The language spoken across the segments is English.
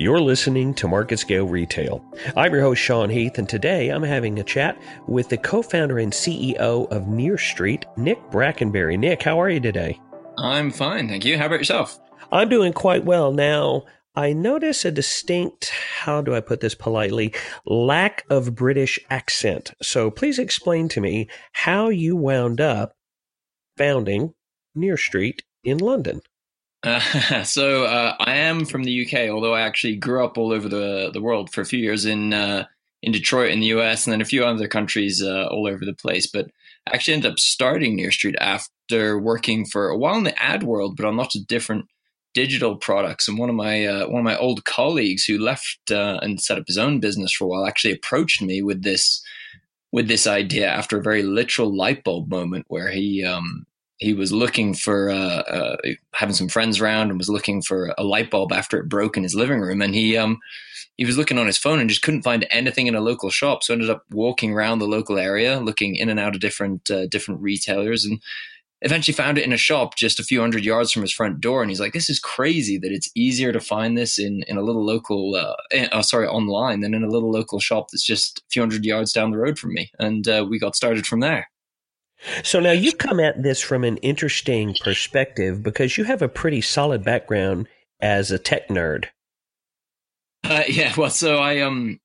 You're listening to MarketScale Retail. I'm your host, Sean Heath, and today I'm having a chat with the co founder and CEO of Near Street, Nick Brackenbury. Nick, how are you today? I'm fine, thank you. How about yourself? I'm doing quite well. Now, I notice a distinct, how do I put this politely, lack of British accent. So please explain to me how you wound up founding Near Street in London. Uh, so uh, I am from the UK, although I actually grew up all over the the world for a few years in uh, in Detroit in the US, and then a few other countries uh, all over the place. But I actually ended up starting Near Street after working for a while in the ad world, but on lots of different digital products. And one of my uh, one of my old colleagues who left uh, and set up his own business for a while actually approached me with this with this idea after a very literal light bulb moment where he um, he was looking for uh, uh, having some friends around and was looking for a light bulb after it broke in his living room. And he um he was looking on his phone and just couldn't find anything in a local shop. So ended up walking around the local area looking in and out of different uh, different retailers and eventually found it in a shop just a few hundred yards from his front door. And he's like this is crazy that it's easier to find this in in a little local uh, eh, oh, sorry online than in a little local shop that's just a few hundred yards down the road from me. And uh, we got started from there so now you come at this from an interesting perspective because you have a pretty solid background as a tech nerd. Uh, yeah, well, so I um,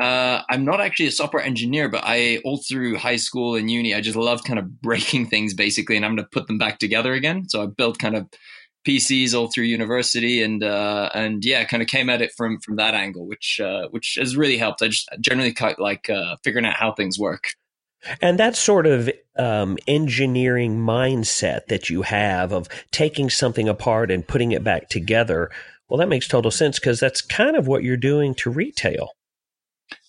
uh, I'm not actually a software engineer, but I all through high school and uni, I just loved kind of breaking things basically, and I'm going to put them back together again. So I built kind of PCs all through university, and uh, and yeah, kind of came at it from from that angle, which uh, which has really helped. I just generally like uh, figuring out how things work. And that sort of um, engineering mindset that you have of taking something apart and putting it back together, well, that makes total sense because that's kind of what you're doing to retail.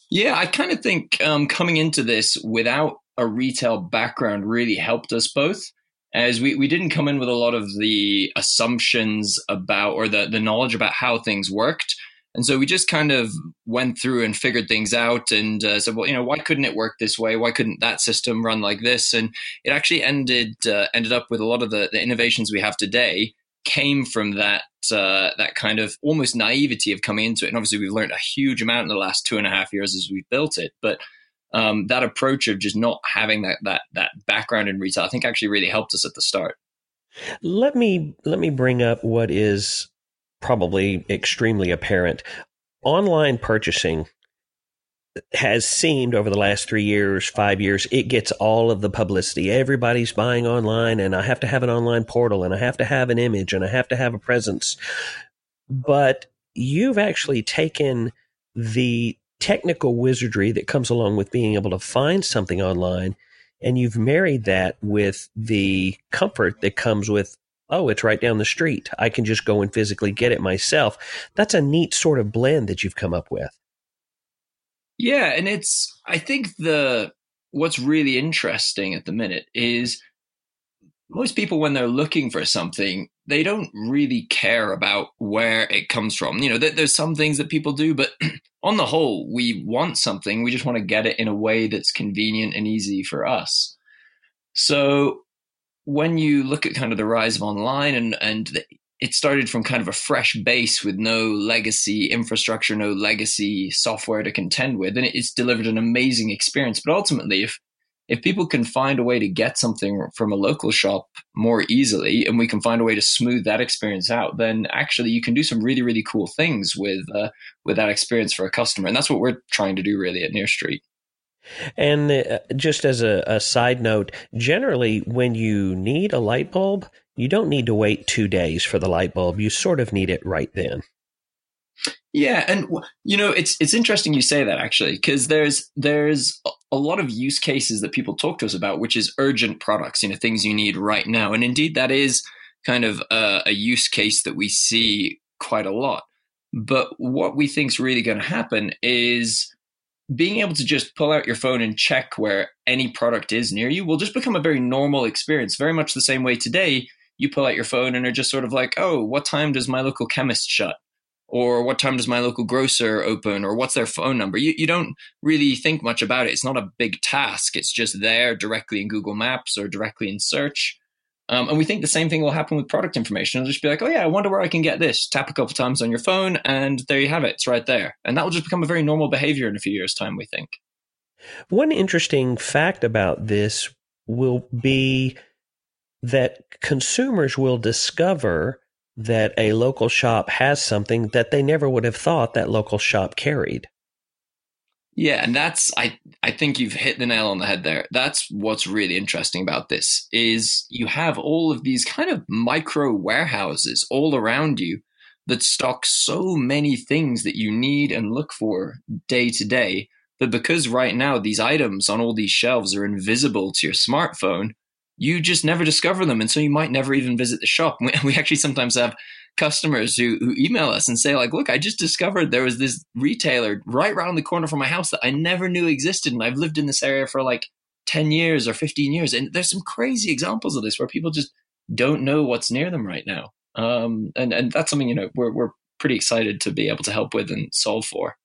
Yeah, I kind of think um, coming into this without a retail background really helped us both. As we, we didn't come in with a lot of the assumptions about or the, the knowledge about how things worked. And so we just kind of went through and figured things out and uh, said, well, you know, why couldn't it work this way? Why couldn't that system run like this? And it actually ended uh, ended up with a lot of the, the innovations we have today came from that uh, that kind of almost naivety of coming into it. And obviously, we've learned a huge amount in the last two and a half years as we've built it. But um, that approach of just not having that that that background in retail, I think, actually really helped us at the start. Let me let me bring up what is probably extremely apparent. Online purchasing has seemed over the last three years, five years, it gets all of the publicity. Everybody's buying online, and I have to have an online portal, and I have to have an image, and I have to have a presence. But you've actually taken the technical wizardry that comes along with being able to find something online, and you've married that with the comfort that comes with oh, it's right down the street. I can just go and physically get it myself. That's a neat sort of blend that you've come up with. Yeah, and it's I think the what's really interesting at the minute is most people when they're looking for something, they don't really care about where it comes from. You know, there's some things that people do, but on the whole, we want something. We just want to get it in a way that's convenient and easy for us. So when you look at kind of the rise of online and and the, it started from kind of a fresh base with no legacy infrastructure, no legacy software to contend with, and it's delivered an amazing experience. But ultimately, if if people can find a way to get something from a local shop more easily, and we can find a way to smooth that experience out, then actually you can do some really really cool things with uh, with that experience for a customer, and that's what we're trying to do really at Near Street. And uh, just as a, a, side note, generally, when you need a light bulb, you don't need to wait two days for the light bulb. You sort of need it right then. Yeah, and you know it's it's interesting you say that actually because there's there's a lot of use cases that people talk to us about, which is urgent products, you know, things you need right now, and indeed that is kind of a, a use case that we see quite a lot. But what we think is really going to happen is being able to just pull out your phone and check where any product is near you will just become a very normal experience. Very much the same way today, you pull out your phone and are just sort of like, oh, what time does my local chemist shut? Or what time does my local grocer open? Or what's their phone number? You, you don't really think much about it. It's not a big task. It's just there directly in Google Maps or directly in search. Um, and we think the same thing will happen with product information. It'll just be like, oh yeah, I wonder where I can get this. Tap a couple times on your phone, and there you have it. It's right there. And that will just become a very normal behavior in a few years' time. We think. One interesting fact about this will be that consumers will discover that a local shop has something that they never would have thought that local shop carried. Yeah, and that's I I think you've hit the nail on the head there. That's what's really interesting about this is you have all of these kind of micro warehouses all around you that stock so many things that you need and look for day to day But because right now these items on all these shelves are invisible to your smartphone, you just never discover them. And so you might never even visit the shop. We actually sometimes have customers who, who email us and say, like, look, I just discovered there was this retailer right around the corner from my house that I never knew existed. And I've lived in this area for like 10 years or 15 years. And there's some crazy examples of this where people just don't know what's near them right now. Um, and, and that's something, you know, we're, we're pretty excited to be able to help with and solve for.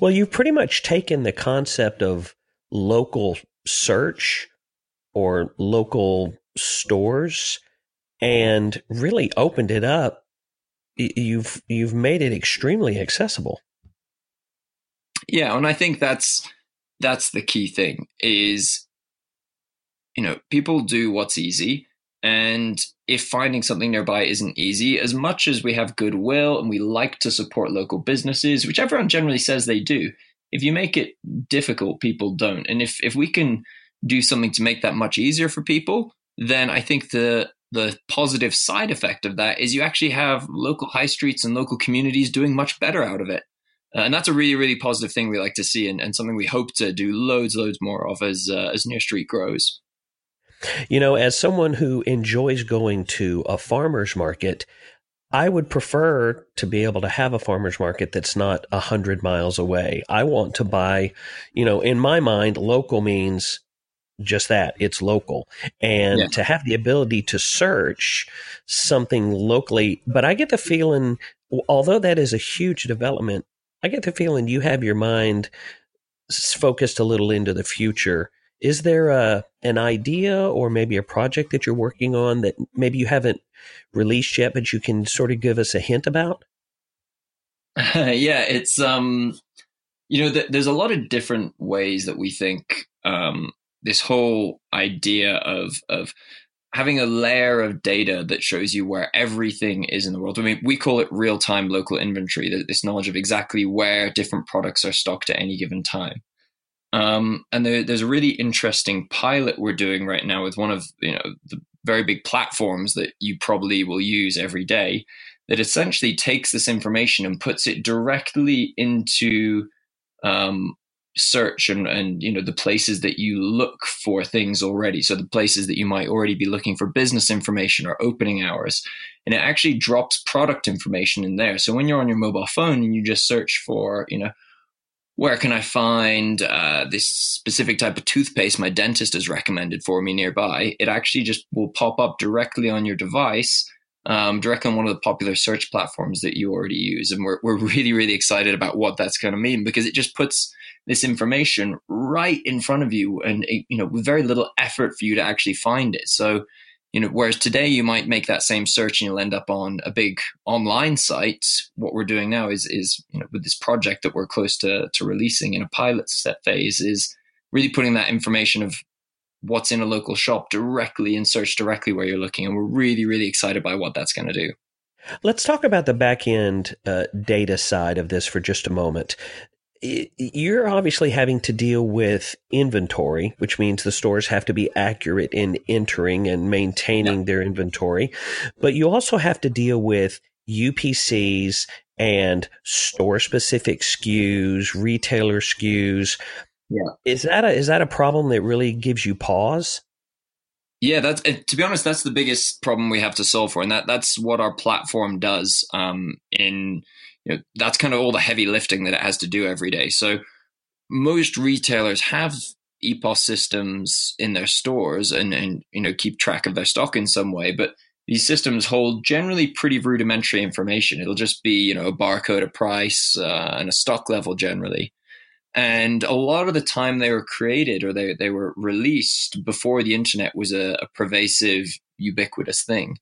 Well, you've pretty much taken the concept of local search or local stores and really opened it up. You've you've made it extremely accessible. Yeah, and I think that's that's the key thing is you know, people do what's easy and if finding something nearby isn't easy, as much as we have goodwill and we like to support local businesses, which everyone generally says they do, if you make it difficult, people don't. And if if we can do something to make that much easier for people, then I think the the positive side effect of that is you actually have local high streets and local communities doing much better out of it. Uh, and that's a really, really positive thing we like to see and, and something we hope to do loads, loads more of as, uh, as Near Street grows. You know, as someone who enjoys going to a farmer's market, I would prefer to be able to have a farmer's market that's not a hundred miles away. I want to buy, you know, in my mind, local means just that it's local. And yeah. to have the ability to search something locally but i get the feeling although that is a huge development i get the feeling you have your mind focused a little into the future. Is there a an idea or maybe a project that you're working on that maybe you haven't released yet but you can sort of give us a hint about? Yeah it's um you know th- there's a lot of different ways that we think um this whole idea of of having a layer of data that shows you where everything is in the world. I mean, we call it real time local inventory, this knowledge of exactly where different products are stocked at any given time. Um, and there, there's a really interesting pilot we're doing right now with one of you know the very big platforms that you probably will use every day that essentially takes this information and puts it directly into um, search and, and you know the places that you look for things already. So the places that you might already be looking for business information or opening hours and it actually drops product information in there. So when you're on your mobile phone and you just search for you know where can i find uh, this specific type of toothpaste my dentist has recommended for me nearby it actually just will pop up directly on your device um, directly on one of the popular search platforms that you already use and we're, we're really really excited about what that's going to mean because it just puts this information right in front of you and you know with very little effort for you to actually find it. So you know whereas today you might make that same search and you'll end up on a big online site what we're doing now is is you know with this project that we're close to to releasing in a pilot set phase is really putting that information of what's in a local shop directly in search directly where you're looking and we're really really excited by what that's going to do Let's talk about the back end uh, data side of this for just a moment you're obviously having to deal with inventory, which means the stores have to be accurate in entering and maintaining yeah. their inventory. But you also have to deal with UPCs and store specific SKUs, retailer SKUs. Yeah. Is that a, is that a problem that really gives you pause? Yeah, that's to be honest, that's the biggest problem we have to solve for, and that that's what our platform does. Um, in you know, that's kind of all the heavy lifting that it has to do every day. So most retailers have EPOS systems in their stores and, and you know keep track of their stock in some way, but these systems hold generally pretty rudimentary information. It'll just be you know a barcode, a price, uh, and a stock level generally. And a lot of the time they were created or they, they were released before the internet was a, a pervasive ubiquitous thing.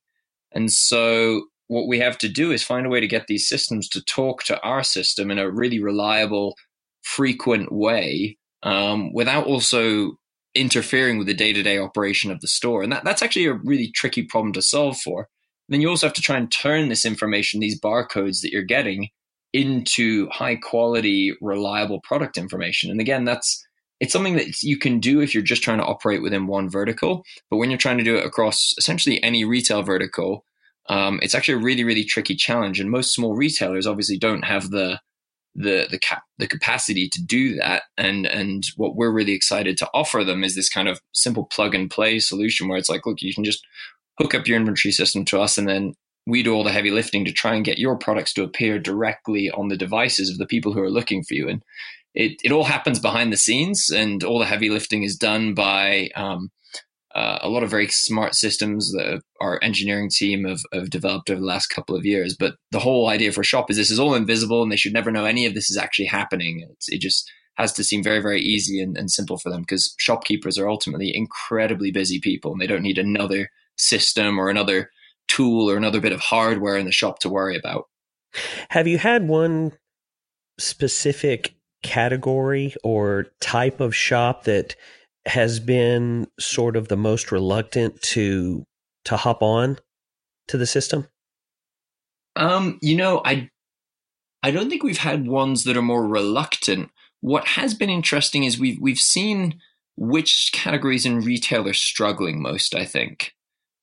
And so what we have to do is find a way to get these systems to talk to our system in a really reliable, frequent way um, without also interfering with the day-to-day operation of the store. And that, that's actually a really tricky problem to solve for. And then you also have to try and turn this information, these barcodes that you're getting, into high quality, reliable product information. And again, that's it's something that you can do if you're just trying to operate within one vertical. But when you're trying to do it across essentially any retail vertical, um, it's actually a really, really tricky challenge. And most small retailers obviously don't have the the the cap the capacity to do that. And and what we're really excited to offer them is this kind of simple plug and play solution where it's like, look, you can just hook up your inventory system to us, and then we do all the heavy lifting to try and get your products to appear directly on the devices of the people who are looking for you. And it, it all happens behind the scenes, and all the heavy lifting is done by um, uh, a lot of very smart systems that our engineering team have, have, developed over the last couple of years. But the whole idea for shop is this is all invisible, and they should never know any of this is actually happening. It's, it just has to seem very, very easy and, and simple for them because shopkeepers are ultimately incredibly busy people, and they don't need another system or another tool or another bit of hardware in the shop to worry about. Have you had one specific category or type of shop that has been sort of the most reluctant to to hop on to the system? Um, you know, I I don't think we've had ones that are more reluctant. What has been interesting is we've we've seen which categories in retail are struggling most, I think.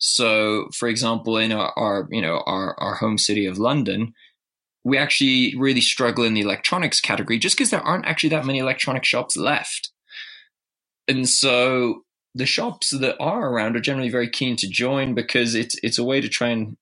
So, for example, in our, our you know our, our home city of London, we actually really struggle in the electronics category just because there aren't actually that many electronic shops left. And so the shops that are around are generally very keen to join because it's it's a way to try and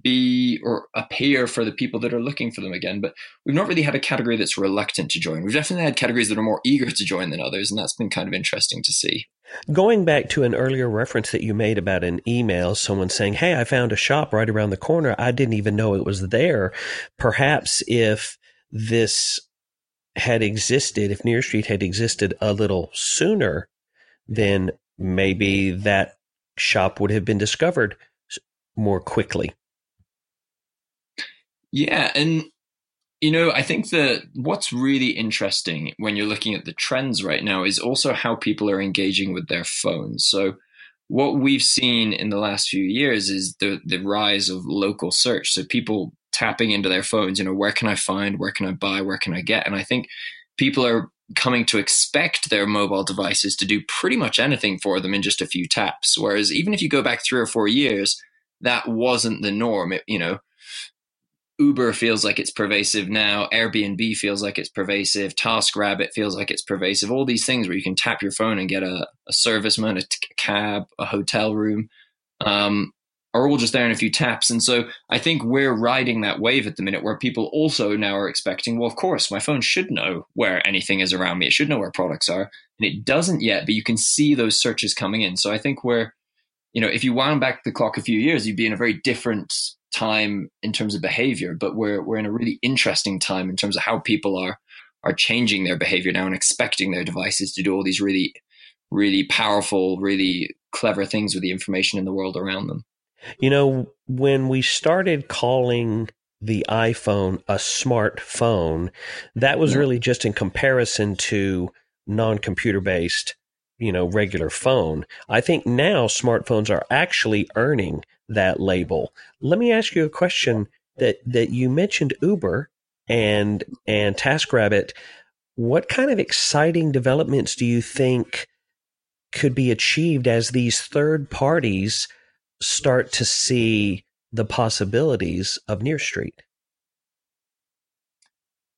be or appear for the people that are looking for them again. But we've not really had a category that's reluctant to join. We've definitely had categories that are more eager to join than others, and that's been kind of interesting to see. Going back to an earlier reference that you made about an email, someone saying, Hey, I found a shop right around the corner. I didn't even know it was there. Perhaps if this had existed, if Near Street had existed a little sooner, then maybe that shop would have been discovered more quickly. Yeah, and you know, I think that what's really interesting when you're looking at the trends right now is also how people are engaging with their phones. So, what we've seen in the last few years is the the rise of local search. So, people tapping into their phones, you know, where can I find, where can I buy, where can I get? And I think people are coming to expect their mobile devices to do pretty much anything for them in just a few taps. Whereas even if you go back three or four years, that wasn't the norm. It, you know, Uber feels like it's pervasive now. Airbnb feels like it's pervasive. TaskRabbit feels like it's pervasive. All these things where you can tap your phone and get a, a serviceman, a t- cab, a hotel room, um, are all just there in a few taps. And so I think we're riding that wave at the minute where people also now are expecting, well, of course, my phone should know where anything is around me. It should know where products are. And it doesn't yet, but you can see those searches coming in. So I think we're, you know, if you wound back the clock a few years, you'd be in a very different time in terms of behavior, but we're we're in a really interesting time in terms of how people are are changing their behavior now and expecting their devices to do all these really really powerful, really clever things with the information in the world around them. You know, when we started calling the iPhone a smartphone, that was yeah. really just in comparison to non-computer based you know regular phone i think now smartphones are actually earning that label. Let me ask you a question that that you mentioned Uber and and TaskRabbit. What kind of exciting developments do you think could be achieved as these third parties start to see the possibilities of Near Street?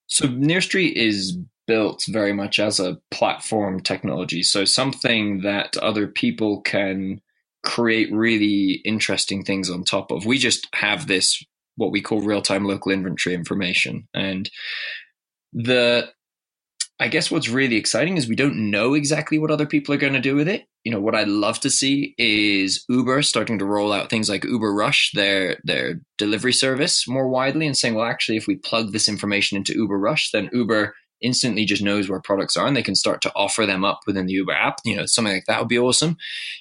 So Near Street is built very much as a platform technology. So something that other people can create really interesting things on top of. We just have this what we call real time local inventory information. And the I guess what's really exciting is we don't know exactly what other people are going to do with it. You know, what I'd love to see is Uber starting to roll out things like Uber Rush, their their delivery service more widely and saying, well, actually, if we plug this information into Uber Rush, then Uber instantly just knows where products are and they can start to offer them up within the Uber app. You know, something like that would be awesome.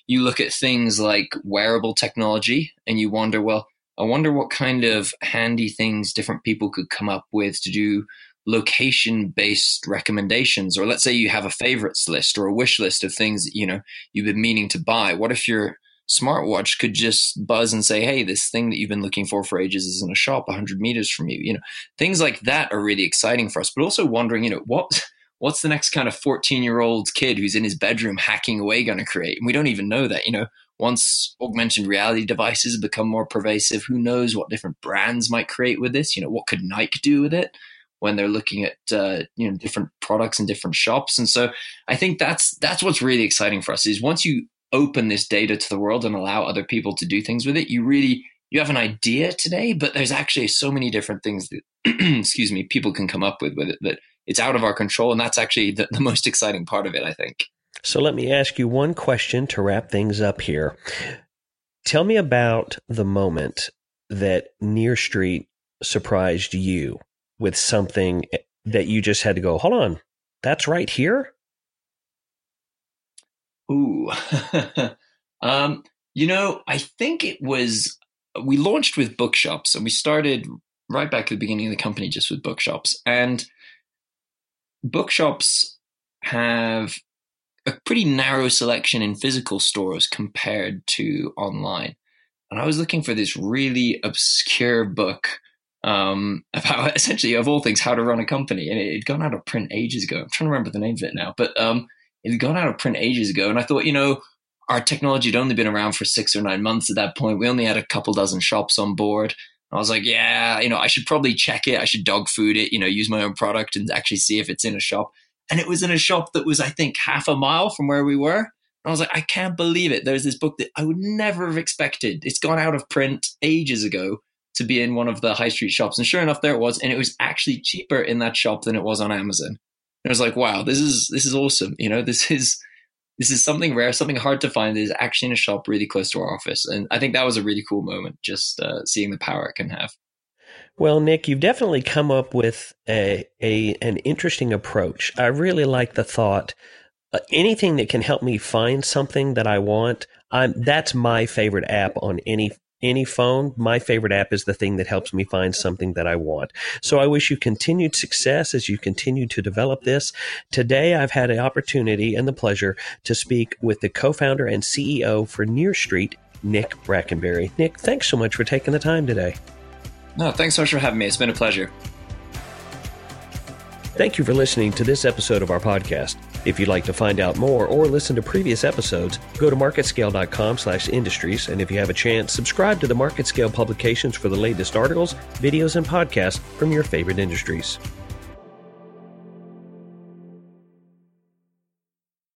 You look at things like wearable technology and you wonder, well, I wonder what kind of handy things different people could come up with to do location based recommendations or let's say you have a favorites list or a wish list of things that you know you've been meaning to buy what if your smartwatch could just buzz and say hey this thing that you've been looking for for ages is in a shop 100 meters from you you know? Things like that are really exciting for us but also wondering you know what what's the next kind of 14 year old kid who's in his bedroom hacking away going to create? And we don't even know that you know? Once augmented reality devices become more pervasive who knows what different brands might create with this? You know what could nike do with it when they're looking at uh, you know different products in different shops. And so I think that's that's what's really exciting for us is once you open this data to the world and allow other people to do things with it, you really you have an idea today, but there's actually so many different things that excuse me people can come up with with it that it's out of our control, and that's actually the, the most exciting part of it. I think. So let me ask you one question to wrap things up here. Tell me about the moment that Near Street surprised you with something that you just had to go, hold on, that's right here? Ooh. um, you know, I think it was, we launched with bookshops and we started right back at the beginning of the company just with bookshops. And bookshops have a pretty narrow selection in physical stores compared to online. And I was looking for this really obscure book um, about essentially, of all things, how to run a company. And it had gone out of print ages ago. I'm trying to remember the name of it now, but um, it had gone out of print ages ago. And I thought, you know, our technology had only been around for six or nine months at that point. We only had a couple dozen shops on board. I was like, yeah, you know, I should probably check it. I should dog food it, you know, use my own product and actually see if it's in a shop. And it was in a shop that was, I think, half a mile from where we were. And I was like, I can't believe it. There's this book that I would never have expected. It's gone out of print ages ago to be in one of the high street shops. And sure enough, there it was. And it was actually cheaper in that shop than it was on Amazon. And I was like, wow, this is, this is awesome. You know, this is, this is something rare, something hard to find that is actually in a shop really close to our office. And I think that was a really cool moment, just uh, seeing the power it can have. Well, Nick, you've definitely come up with a, a an interesting approach. I really like the thought. Uh, anything that can help me find something that I want, I'm, that's my favorite app on any any phone, my favorite app is the thing that helps me find something that I want. So I wish you continued success as you continue to develop this. Today, I've had an opportunity and the pleasure to speak with the co-founder and CEO for Near Street, Nick Brackenbury. Nick, thanks so much for taking the time today. No, thanks so much for having me. It's been a pleasure. Thank you for listening to this episode of our podcast. If you'd like to find out more or listen to previous episodes, go to marketscale.com slash industries. And if you have a chance, subscribe to the MarketScale publications for the latest articles, videos, and podcasts from your favorite industries.